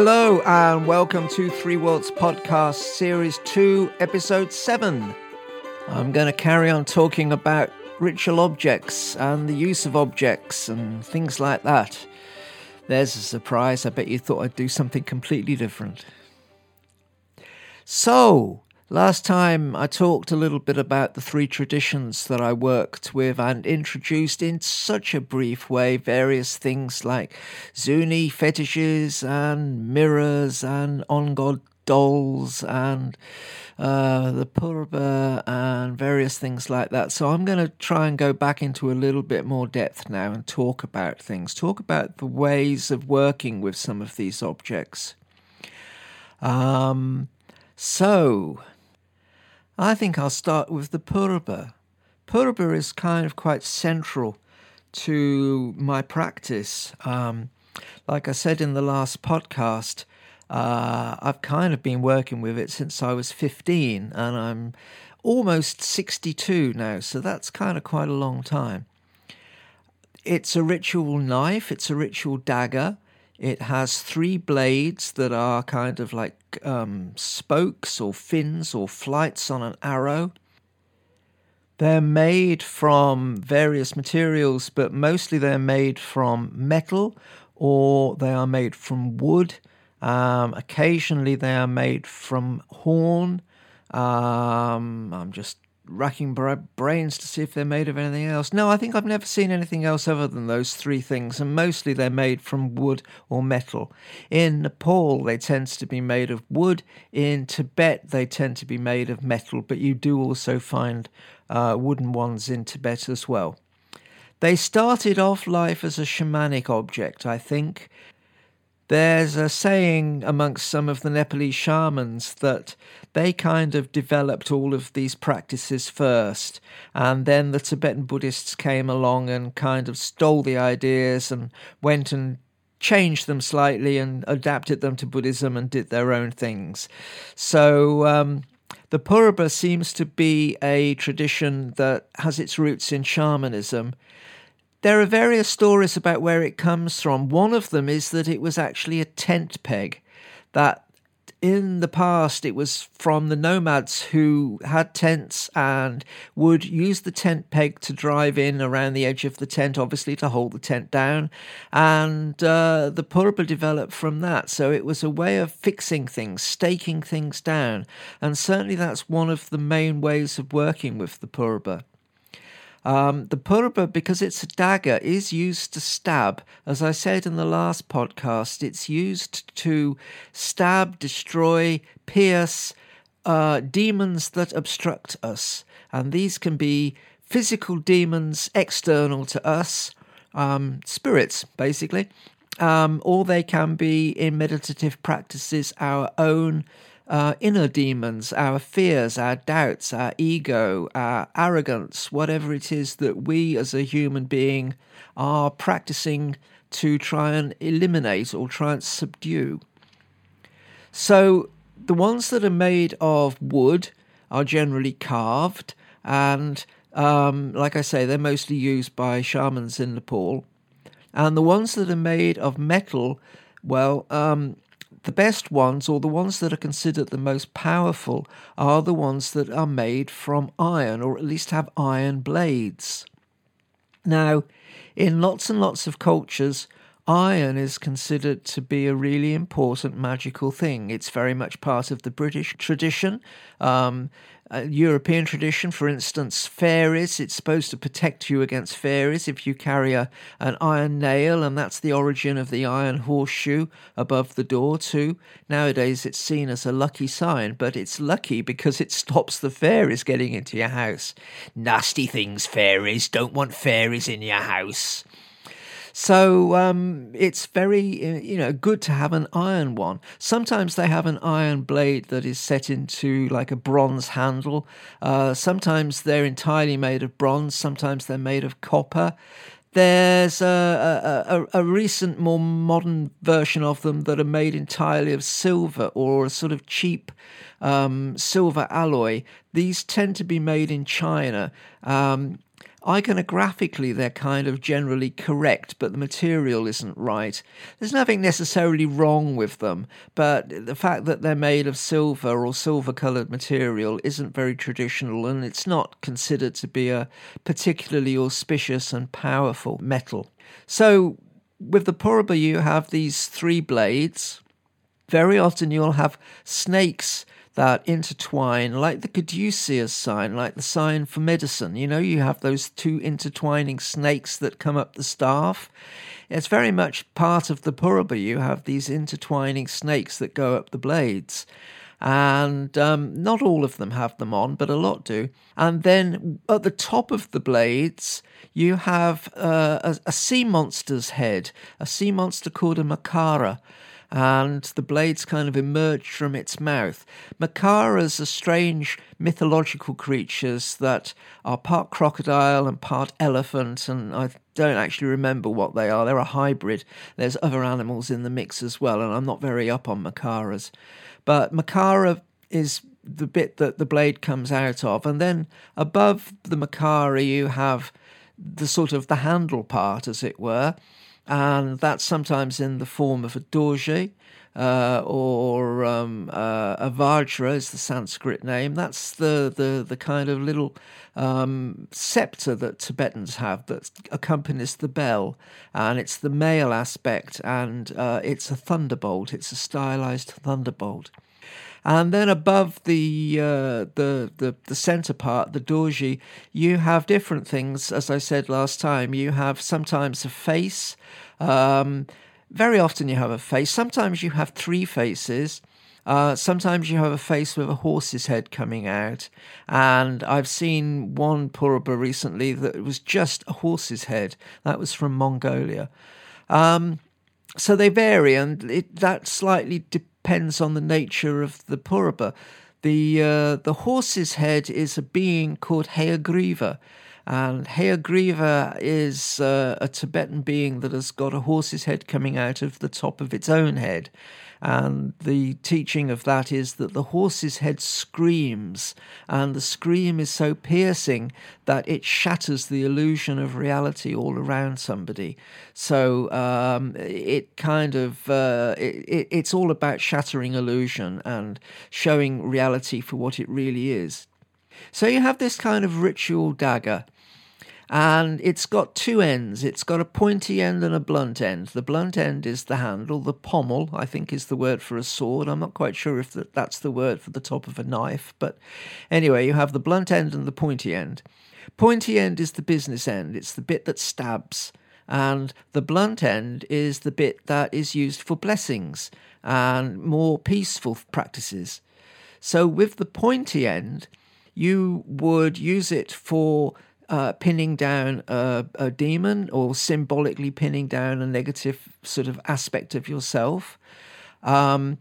Hello, and welcome to Three Worlds Podcast, Series 2, Episode 7. I'm going to carry on talking about ritual objects and the use of objects and things like that. There's a surprise. I bet you thought I'd do something completely different. So, last time I talked a little bit about the three traditions that I worked with and introduced in such a brief way various things like Zuni fetishes and mirrors and ongon dolls and uh, the purba and various things like that. So I'm going to try and go back into a little bit more depth now and talk about things, talk about the ways of working with some of these objects. Um, so, I think I'll start with the Purba. Purba is kind of quite central to my practice. Um, like I said in the last podcast, uh, I've kind of been working with it since I was 15, and I'm almost 62 now, so that's kind of quite a long time. It's a ritual knife, it's a ritual dagger, it has three blades that are kind of like um, spokes or fins or flights on an arrow. They're made from various materials, but mostly they're made from metal or they are made from wood. Um, occasionally they are made from horn. Um, I'm just racking brains to see if they're made of anything else. No, I think I've never seen anything else other than those three things, and mostly they're made from wood or metal. In Nepal, they tend to be made of wood. In Tibet, they tend to be made of metal, but you do also find uh, wooden ones in Tibet as well. They started off life as a shamanic object, I think. There's a saying amongst some of the Nepalese shamans that they kind of developed all of these practices first, and then the Tibetan Buddhists came along and kind of stole the ideas and went and changed them slightly and adapted them to Buddhism and did their own things. So, um, the Purba seems to be a tradition that has its roots in shamanism there are various stories about where it comes from. One of them is that it was actually a tent peg, that in the past it was from the nomads who had tents and would use the tent peg to drive in around the edge of the tent, obviously to hold the tent down. And uh, the purba developed from that. So it was a way of fixing things, staking things down. And certainly that's one of the main ways of working with the purba. Um, the purba, because it's a dagger, is used to stab. As I said in the last podcast, it's used to stab, destroy, pierce uh, demons that obstruct us. And these can be physical demons external to us, um, spirits, basically. Um, or they can be in meditative practices our own uh, inner demons, our fears, our doubts, our ego, our arrogance, whatever it is that we as a human being are practicing to try and eliminate or try and subdue. So the ones that are made of wood are generally carved, and um, like I say, they're mostly used by shamans in Nepal. And the ones that are made of metal, well, um, the best ones, or the ones that are considered the most powerful, are the ones that are made from iron, or at least have iron blades. Now, in lots and lots of cultures, iron is considered to be a really important magical thing. It's very much part of the British tradition. Um, European tradition, for instance, fairies, it's supposed to protect you against fairies if you carry a, an iron nail, and that's the origin of the iron horseshoe above the door, too. Nowadays, it's seen as a lucky sign, but it's lucky because it stops the fairies getting into your house. Nasty things, fairies. Don't want fairies in your house. So um, it's very uh, you know good to have an iron one. Sometimes they have an iron blade that is set into like a bronze handle. Uh, sometimes they're entirely made of bronze. Sometimes they're made of copper. There's a, a, a, recent, more modern version of them that are made entirely of silver or a sort of cheap um, silver alloy. These tend to be made in China. Um, iconographically they're kind of generally correct, but the material isn't right. There's nothing necessarily wrong with them, but the fact that they're made of silver or silver coloured material isn't very traditional and it's not considered to be a particularly auspicious and powerful metal. So, with the Puruba, you have these three blades. Very often, you'll have snakes that intertwine, like the caduceus sign, like the sign for medicine. You know, you have those two intertwining snakes that come up the staff. It's very much part of the Puruba. You have these intertwining snakes that go up the blades. And um, not all of them have them on, but a lot do. And then at the top of the blades, you have uh, a, a sea monster's head, a sea monster called a Makara and the blades kind of emerge from its mouth. Makaras are strange mythological creatures that are part crocodile and part elephant, and I don't actually remember what they are. They're a hybrid. There's other animals in the mix as well, and I'm not very up on Makaras. But Makara is the bit that the blade comes out of, and then above the Makara, you have the sort of the handle part, as it were and that's sometimes in the form of a dorje. Uh, or um, uh, a Vajra is the Sanskrit name. That's the, the, the kind of little um, scepter that Tibetans have that accompanies the bell, and it's the male aspect, and uh, it's a thunderbolt. It's a stylized thunderbolt. And then above the uh, the the the center part, the dorje, you have different things. As I said last time, you have sometimes a face. Um, very often you have a face. Sometimes you have three faces. Uh, sometimes you have a face with a horse's head coming out. And I've seen one Puruba recently that was just a horse's head. That was from Mongolia. Um, so they vary, and it, that slightly depends on the nature of the Puruba. The, uh, the horse's head is a being called Hayagriva and Hayagriva is uh, a Tibetan being that has got a horse's head coming out of the top of its own head. And the teaching of that is that the horse's head screams, and the scream is so piercing that it shatters the illusion of reality all around somebody. So um, it kind of uh, it, it's all about shattering illusion and showing reality for what it really is. So you have this kind of ritual dagger and it's got two ends. It's got a pointy end and a blunt end. The blunt end is the handle. The pommel, I think, is the word for a sword. I'm not quite sure if that's the word for the top of a knife, but anyway, you have the blunt end and the pointy end. Pointy end is the business end. It's the bit that stabs, and the blunt end is the bit that is used for blessings and more peaceful practices. So with the pointy end, you would use it for uh, pinning down a, a, demon or symbolically pinning down a negative sort of aspect of yourself. Um,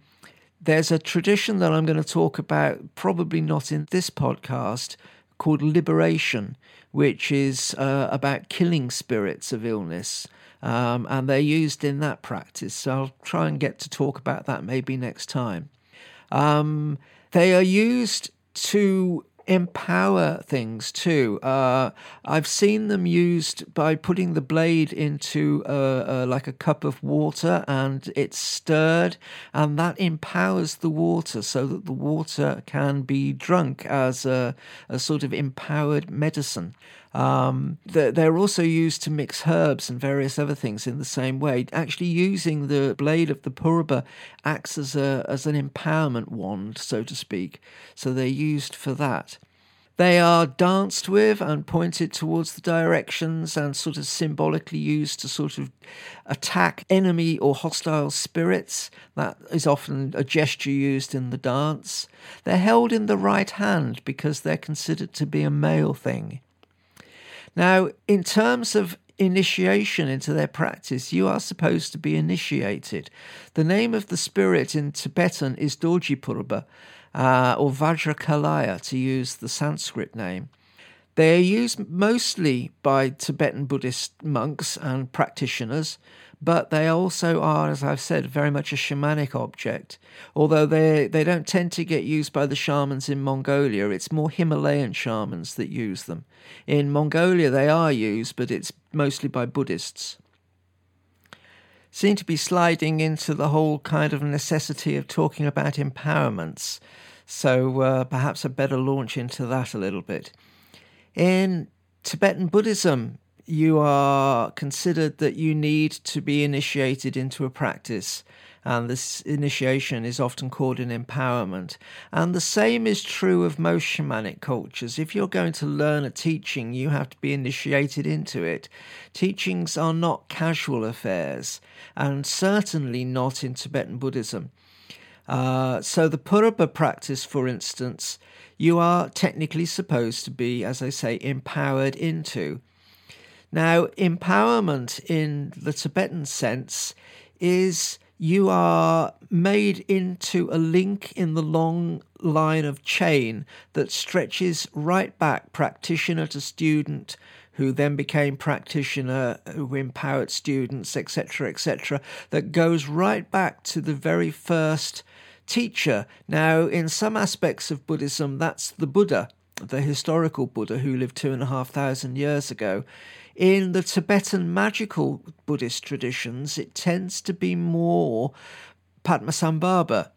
there's a tradition that I'm going to talk about, probably not in this podcast, called liberation, which is uh, about killing spirits of illness. Um, and they're used in that practice. So I'll try and get to talk about that maybe next time. Um, they are used to empower things too. Uh, I've seen them used by putting the blade into uh, uh, like a cup of water and it's stirred, and that empowers the water so that the water can be drunk as a, a sort of empowered medicine. Um, they're also used to mix herbs and various other things in the same way. Actually, using the blade of the puruba acts as a as an empowerment wand, so to speak. So they're used for that. They are danced with and pointed towards the directions and sort of symbolically used to sort of attack enemy or hostile spirits. That is often a gesture used in the dance. They're held in the right hand because they're considered to be a male thing. Now, in terms of initiation into their practice, you are supposed to be initiated. The name of the spirit in Tibetan is Dorje Purba, uh, or Vajrakilaya, to use the Sanskrit name. They are used mostly by Tibetan Buddhist monks and practitioners, but they also are, as I've said, very much a shamanic object. Although they they don't tend to get used by the shamans in Mongolia, it's more Himalayan shamans that use them. In Mongolia, they are used, but it's mostly by Buddhists. Seem to be sliding into the whole kind of necessity of talking about empowerments. So uh, perhaps I better launch into that a little bit. In Tibetan Buddhism, you are considered that you need to be initiated into a practice. And this initiation is often called an empowerment. And the same is true of most shamanic cultures. If you're going to learn a teaching, you have to be initiated into it. Teachings are not casual affairs, and certainly not in Tibetan Buddhism. Uh, so, the Purba practice, for instance, you are technically supposed to be, as I say, empowered into. Now, empowerment in the Tibetan sense is you are made into a link in the long line of chain that stretches right back, practitioner to student, who then became practitioner, who empowered students, etc., etc., that goes right back to the very first teacher. Now, in some aspects of Buddhism, that's the Buddha, the historical Buddha who lived two and a half thousand years ago. In the Tibetan magical Buddhist traditions, it tends to be more Padmasambhava.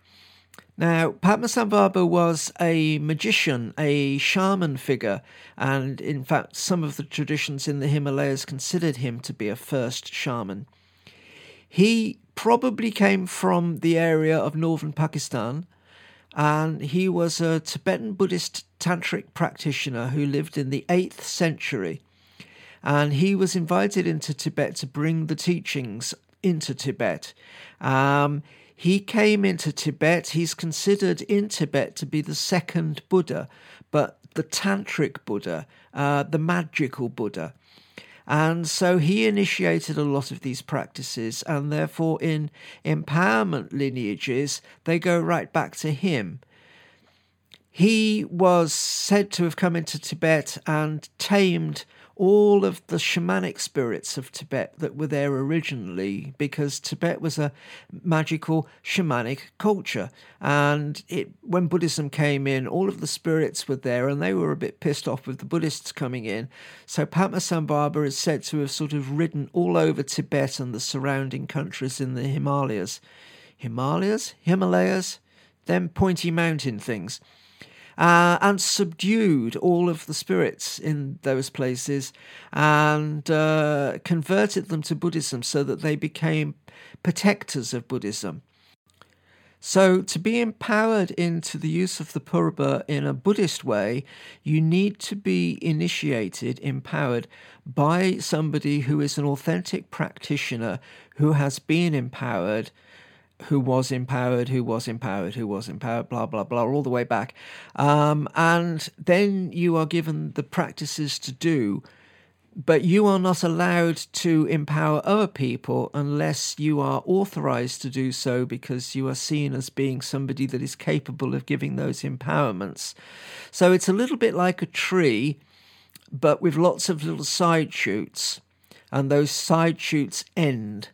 Now, Padmasambhava was a magician, a shaman figure, and in fact, some of the traditions in the Himalayas considered him to be a first shaman. He probably came from the area of northern Pakistan, and he was a Tibetan Buddhist tantric practitioner who lived in the 8th century. And he was invited into Tibet to bring the teachings into Tibet. Um, he came into Tibet, he's considered in Tibet to be the second Buddha, but the tantric Buddha, uh, the magical Buddha. And so he initiated a lot of these practices, and therefore, in empowerment lineages, they go right back to him. He was said to have come into Tibet and tamed all of the shamanic spirits of Tibet that were there originally because Tibet was a magical shamanic culture. And it, when Buddhism came in, all of the spirits were there and they were a bit pissed off with the Buddhists coming in. So Padmasambhava is said to have sort of ridden all over Tibet and the surrounding countries in the Himalayas. Himalayas? Himalayas? Them pointy mountain things uh, and subdued all of the spirits in those places and uh, converted them to Buddhism so that they became protectors of Buddhism. So, to be empowered into the use of the Purba in a Buddhist way, you need to be initiated, empowered by somebody who is an authentic practitioner who has been empowered who was empowered, who was empowered, who was empowered, blah, blah, blah, all the way back. Um, and then you are given the practices to do, but you are not allowed to empower other people unless you are authorized to do so because you are seen as being somebody that is capable of giving those empowerments. So it's a little bit like a tree, but with lots of little side shoots, and those side shoots end.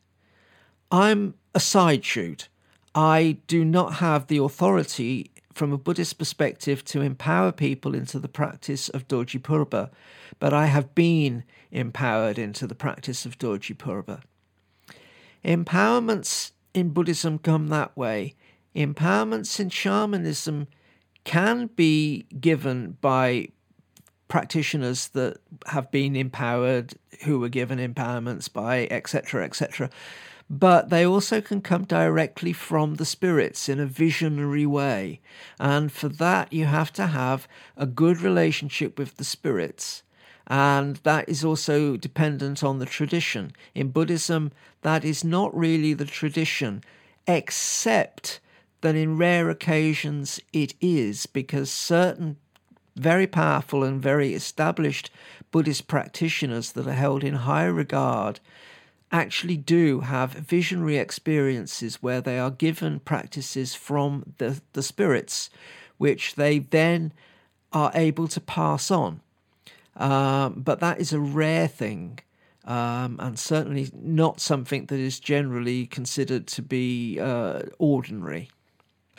I'm a side shoot. I do not have the authority from a Buddhist perspective to empower people into the practice of Dorji Purba, but I have been empowered into the practice of Dorji Purba. Empowerments in Buddhism come that way. Empowerments in shamanism can be given by practitioners that have been empowered, who were given empowerments by, etc., etc but they also can come directly from the spirits in a visionary way. And for that, you have to have a good relationship with the spirits. And that is also dependent on the tradition. In Buddhism, that is not really the tradition, except that in rare occasions it is, because certain very powerful and very established Buddhist practitioners that are held in high regard actually do have visionary experiences where they are given practices from the, the spirits, which they then are able to pass on. Um, but that is a rare thing. Um, and certainly not something that is generally considered to be uh, ordinary.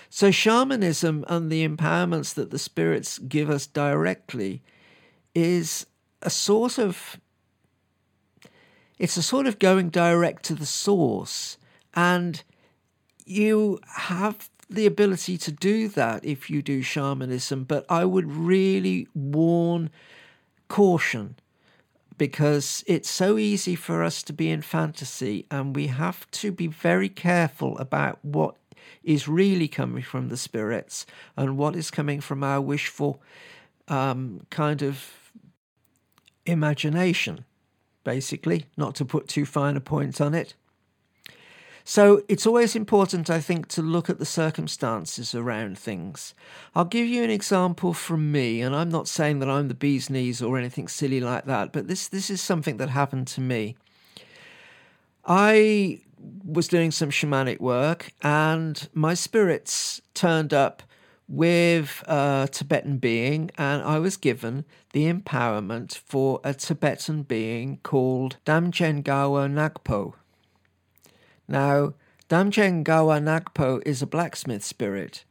So, shamanism and the empowerments that the spirits give us directly is a sort of it's a sort of going direct to the source and you have the ability to do that if you do shamanism but i would really warn caution because it's so easy for us to be in fantasy and we have to be very careful about what is really coming from the spirits and what is coming from our wishful um, kind of imagination, basically, not to put too fine a point on it. So it's always important, I think, to look at the circumstances around things. I'll give you an example from me, and I'm not saying that I'm the bee's knees or anything silly like that, but this this is something that happened to me. I was doing some shamanic work, and my spirits turned up with a Tibetan being, and I was given the empowerment for a Tibetan being called Damchen Gawa Nagpo. Now, Damchen Gawa Nagpo is a blacksmith spirit.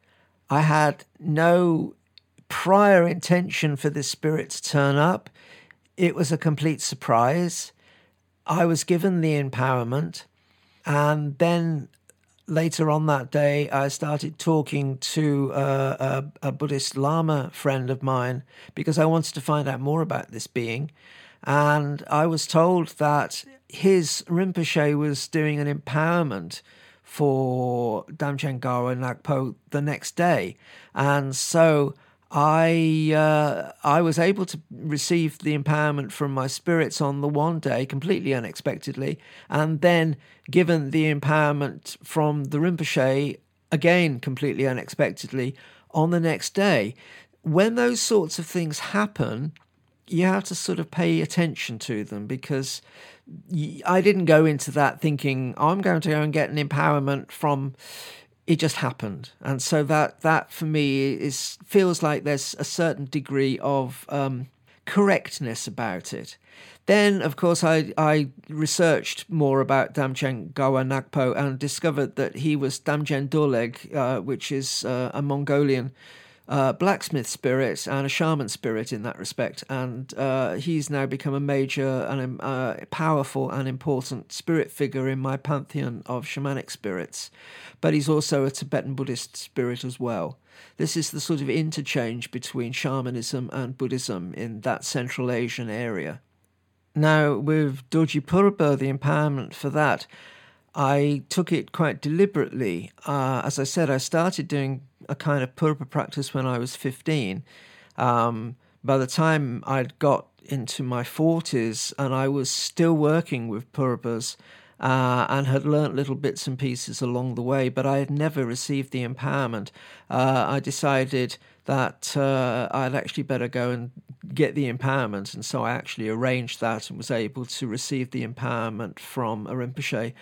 I had no prior intention for this spirit to turn up. It was a complete surprise. I was given the empowerment, and then later on that day, I started talking to a, a, a, Buddhist Lama friend of mine because I wanted to find out more about this being. And I was told that his Rinpoche was doing an empowerment for Damchen Gawa Nagpo the next day. And so I uh, I was able to receive the empowerment from my spirits on the one day completely unexpectedly, and then given the empowerment from the Rinpoche again completely unexpectedly on the next day. When those sorts of things happen, you have to sort of pay attention to them because I didn't go into that thinking I'm going to go and get an empowerment from. It just happened, and so that that for me is feels like there's a certain degree of um, correctness about it. Then, of course, I, I researched more about Damchen Gawa Nagpo and discovered that he was Damjen Doleg, uh, which is uh, a Mongolian uh, blacksmith spirit and a shaman spirit in that respect. And uh, he's now become a major and uh, powerful and important spirit figure in my pantheon of shamanic spirits. But he's also a Tibetan Buddhist spirit as well. This is the sort of interchange between shamanism and Buddhism in that Central Asian area. Now, with Dorji Purba, the empowerment for that, I took it quite deliberately. Uh, as I said, I started doing a kind of Purba practice when I was 15. Um, by the time I'd got into my 40s and I was still working with Purbas uh, and had learnt little bits and pieces along the way, but I had never received the empowerment. Uh, I decided that uh, I'd actually better go and get the empowerment, and so I actually arranged that and was able to receive the empowerment from a Rinpoche,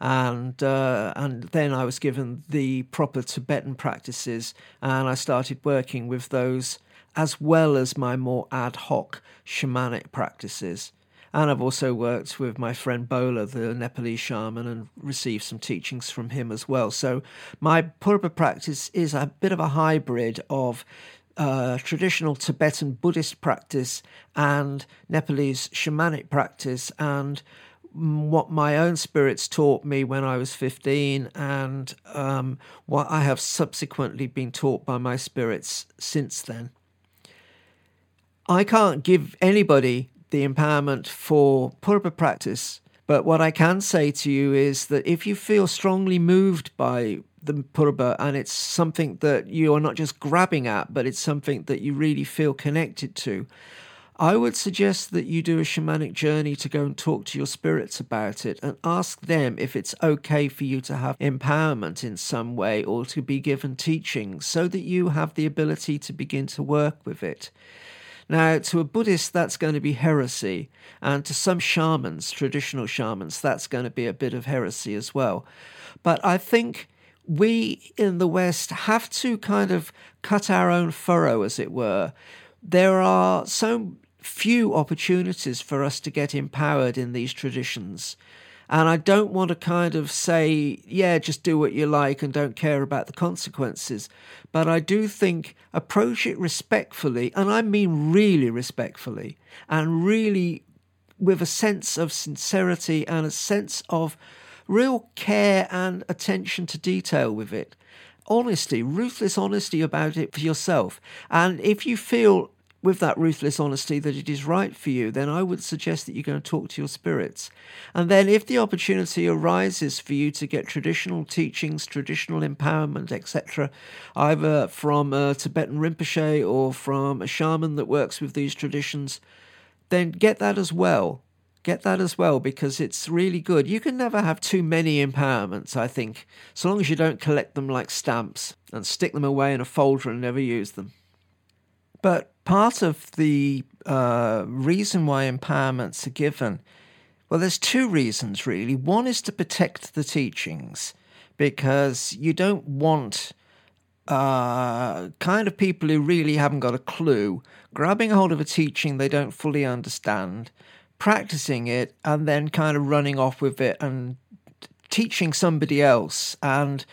and uh, and then I was given the proper Tibetan practices, and I started working with those as well as my more ad hoc shamanic practices. And I've also worked with my friend Bola, the Nepalese shaman, and received some teachings from him as well. So my Purba practice is a bit of a hybrid of uh, traditional Tibetan Buddhist practice and Nepalese shamanic practice, and what my own spirits taught me when I was 15, and um, what I have subsequently been taught by my spirits since then. I can't give anybody the empowerment for Purba practice. But what I can say to you is that if you feel strongly moved by the Purba and it's something that you are not just grabbing at, but it's something that you really feel connected to, I would suggest that you do a shamanic journey to go and talk to your spirits about it and ask them if it's okay for you to have empowerment in some way or to be given teaching so that you have the ability to begin to work with it. Now, to a Buddhist, that's going to be heresy. And to some shamans, traditional shamans, that's going to be a bit of heresy as well. But I think we in the West have to kind of cut our own furrow, as it were. There are so few opportunities for us to get empowered in these traditions. And I don't want to kind of say, yeah, just do what you like and don't care about the consequences. But I do think approach it respectfully, and I mean really respectfully, and really with a sense of sincerity and a sense of real care and attention to detail with it. Honesty, ruthless honesty about it for yourself. And if you feel with that ruthless honesty that it is right for you, then I would suggest that you go and talk to your spirits. And then, if the opportunity arises for you to get traditional teachings, traditional empowerment, etc., either from a Tibetan Rinpoche or from a shaman that works with these traditions, then get that as well. Get that as well because it's really good. You can never have too many empowerments, I think, so long as you don't collect them like stamps and stick them away in a folder and never use them. But part of the uh, reason why empowerments are given, well, there's two reasons really. One is to protect the teachings because you don't want uh, kind of people who really haven't got a clue grabbing hold of a teaching they don't fully understand, practicing it, and then kind of running off with it and teaching somebody else. And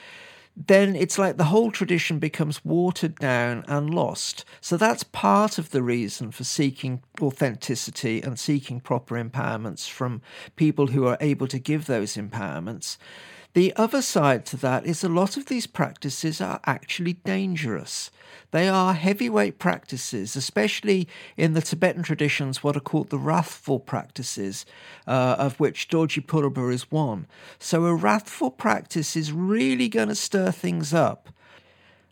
then it's like the whole tradition becomes watered down and lost. So that's part of the reason for seeking authenticity and seeking proper empowerments from people who are able to give those empowerments. The other side to that is a lot of these practices are actually dangerous. They are heavyweight practices, especially in the Tibetan traditions, what are called the wrathful practices, uh, of which Dorji Purba is one. So a wrathful practice is really going to stir things up.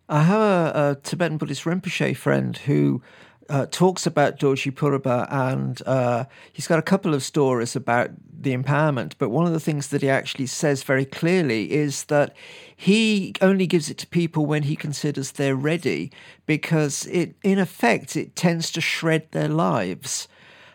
I have a, a Tibetan Buddhist Rinpoche friend who uh, talks about Dorji Purba and uh, he's got a couple of stories about the empowerment. But one of the things that he actually says very clearly is that he only gives it to people when he considers they're ready because it, in effect, it tends to shred their lives.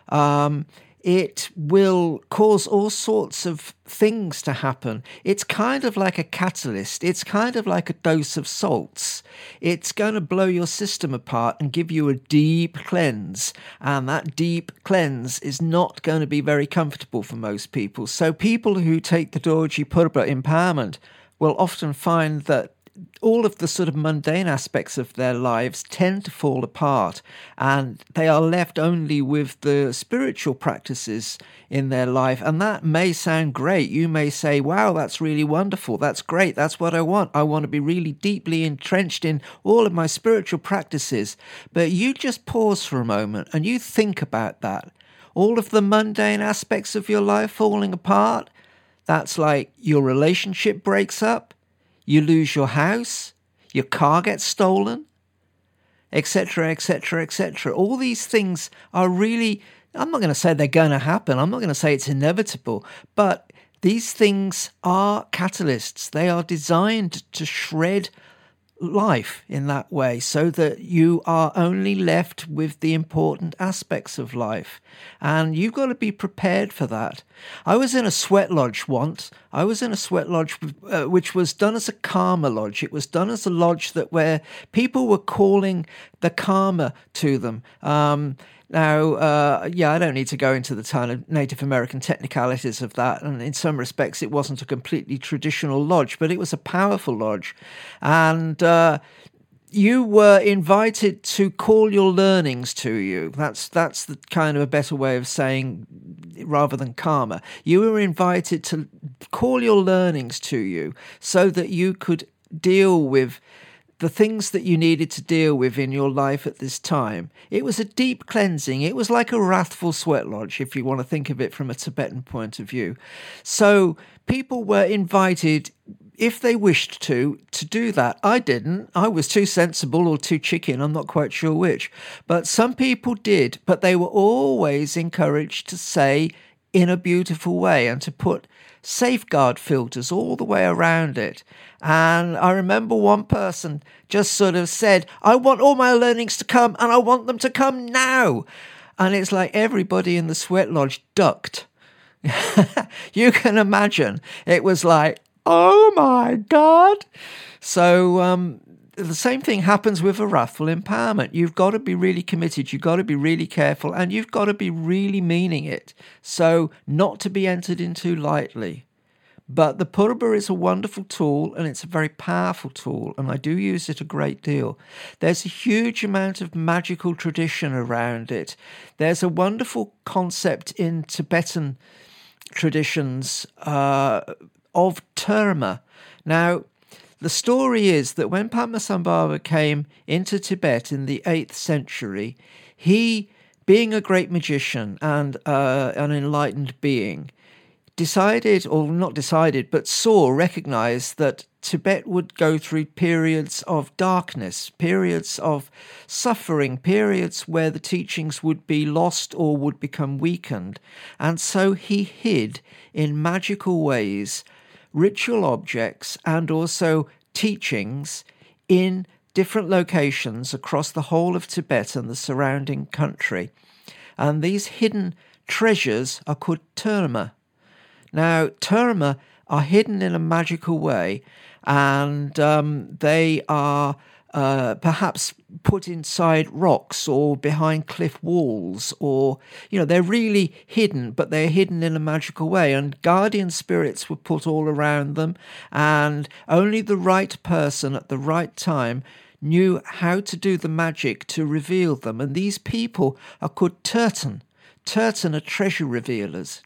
Um, it will cause all sorts of things to happen. It's kind of like a catalyst. It's kind of like a dose of salts. It's going to blow your system apart and give you a deep cleanse. And that deep cleanse is not going to be very comfortable for most people. So, people who take the Dorji Purba empowerment will often find that all of the sort of mundane aspects of their lives tend to fall apart and they are left only with the spiritual practices in their life. And that may sound great. You may say, wow, that's really wonderful. That's great. That's what I want. I want to be really deeply entrenched in all of my spiritual practices. But you just pause for a moment and you think about that. All of the mundane aspects of your life falling apart. That's like your relationship breaks up you lose your house, your car gets stolen, etc., etc., etc. All these things are really, I'm not going to say they're going to happen, I'm not going to say it's inevitable, but these things are catalysts. They are designed to shred life in that way so that you are only left with the important aspects of life. And you've got to be prepared for that. I was in a sweat lodge once. I was in a sweat lodge uh, which was done as a karma lodge. It was done as a lodge that where people were calling the karma to them. Um, now, uh, yeah, I don't need to go into the ton of Native American technicalities of that. And in some respects, it wasn't a completely traditional lodge, but it was a powerful lodge. And uh, you were invited to call your learnings to you. That's that's the kind of a better way of saying rather than karma. You were invited to call your learnings to you so that you could deal with the things that you needed to deal with in your life at this time. It was a deep cleansing. It was like a wrathful sweat lodge, if you want to think of it from a Tibetan point of view. So people were invited, if they wished to, to do that. I didn't. I was too sensible or too chicken. I'm not quite sure which. But some people did. But they were always encouraged to say in a beautiful way and to put safeguard filters all the way around it. And I remember one person just sort of said, I want all my learnings to come and I want them to come now. And it's like everybody in the sweat lodge ducked. you can imagine. It was like, oh my God. So, um, the same thing happens with a wrathful empowerment. You've got to be really committed, you've got to be really careful, and you've got to be really meaning it. So, not to be entered into lightly. But the Purba is a wonderful tool and it's a very powerful tool, and I do use it a great deal. There's a huge amount of magical tradition around it. There's a wonderful concept in Tibetan traditions uh, of terma. Now, the story is that when Padmasambhava came into Tibet in the 8th century, he, being a great magician and uh, an enlightened being, decided, or not decided, but saw, recognized that Tibet would go through periods of darkness, periods of suffering, periods where the teachings would be lost or would become weakened. And so he hid in magical ways ritual objects and also teachings in different locations across the whole of Tibet and the surrounding country. And these hidden treasures are called terma. Now, terma are hidden in a magical way and um, they are uh, perhaps put inside rocks or behind cliff walls, or, you know, they're really hidden, but they're hidden in a magical way. And guardian spirits were put all around them, and only the right person at the right time knew how to do the magic to reveal them. And these people are called Turton. Turton are treasure revealers.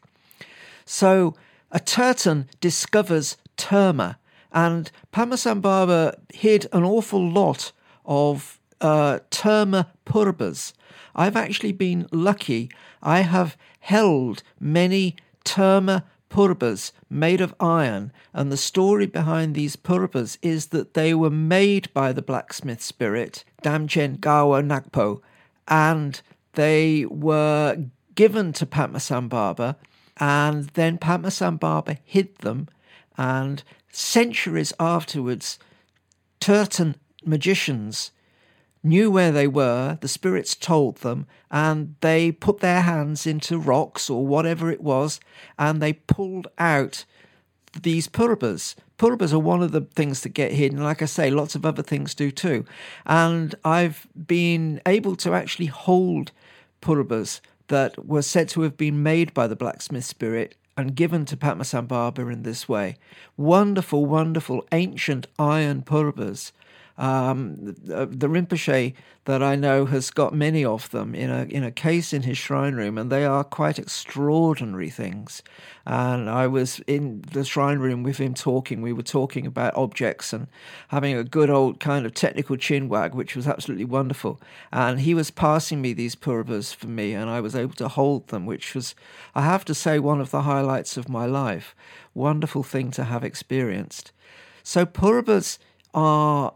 So a Turton discovers Terma and Padmasambhava hid an awful lot of uh, terma purbas. I've actually been lucky. I have held many terma purbas made of iron, and the story behind these purbas is that they were made by the blacksmith spirit, Damchen Gawa Nakpo, and they were given to Padmasambhava, and then Padmasambhava hid them, and centuries afterwards, Turton magicians knew where they were, the spirits told them, and they put their hands into rocks or whatever it was, and they pulled out these purbas. Purbas are one of the things that get hidden. Like I say, lots of other things do too. And I've been able to actually hold purbas that were said to have been made by the blacksmith spirit and given to Padmasambhava in this way. Wonderful, wonderful ancient iron purbas. Um, the, the Rinpoche that I know has got many of them in a in a case in his shrine room, and they are quite extraordinary things. And I was in the shrine room with him talking. We were talking about objects and having a good old kind of technical chin wag, which was absolutely wonderful. And he was passing me these purbas for me, and I was able to hold them, which was, I have to say, one of the highlights of my life. Wonderful thing to have experienced. So purbas are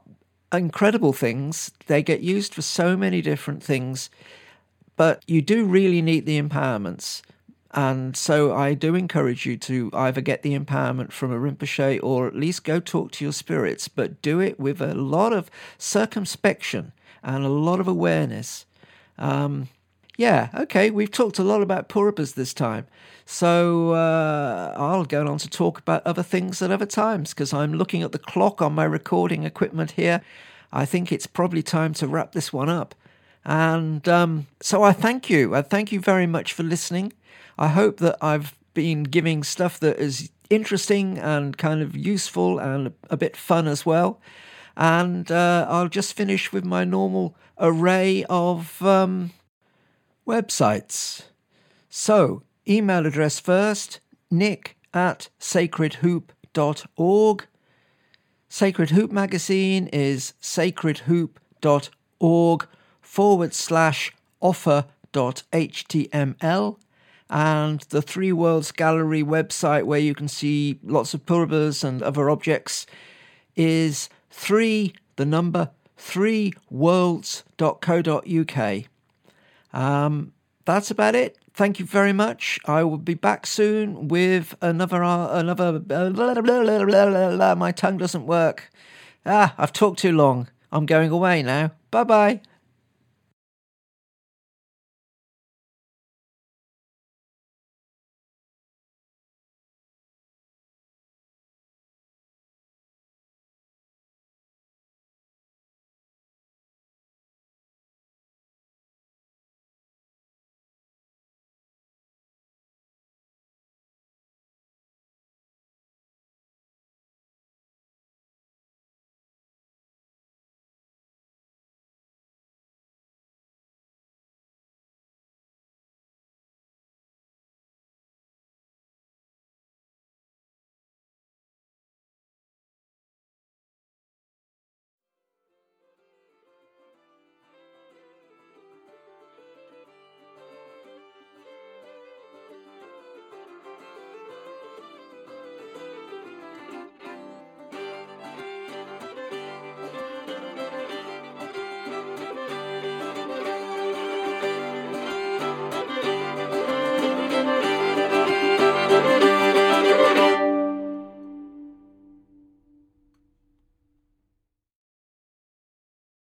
incredible things. They get used for so many different things, but you do really need the empowerments. And so I do encourage you to either get the empowerment from a Rinpoche or at least go talk to your spirits, but do it with a lot of circumspection and a lot of awareness. Um, yeah, okay, we've talked a lot about Purbas this time. So uh, I'll go on to talk about other things at other times because I'm looking at the clock on my recording equipment here. I think it's probably time to wrap this one up. And um, so I thank you. I thank you very much for listening. I hope that I've been giving stuff that is interesting and kind of useful and a bit fun as well. And uh, I'll just finish with my normal array of um, websites. So, email address first nick at sacredhoop.org. Sacred Hoop magazine is sacredhoop.org forward slash offer.html. And the Three Worlds Gallery website, where you can see lots of purbas and other objects, is three, the number, three worlds.co.uk. Um, that's about it. Thank you very much. I will be back soon with another uh, another. Blah, blah, blah, My tongue doesn't work. Ah, I've talked too long. I'm going away now. Bye bye.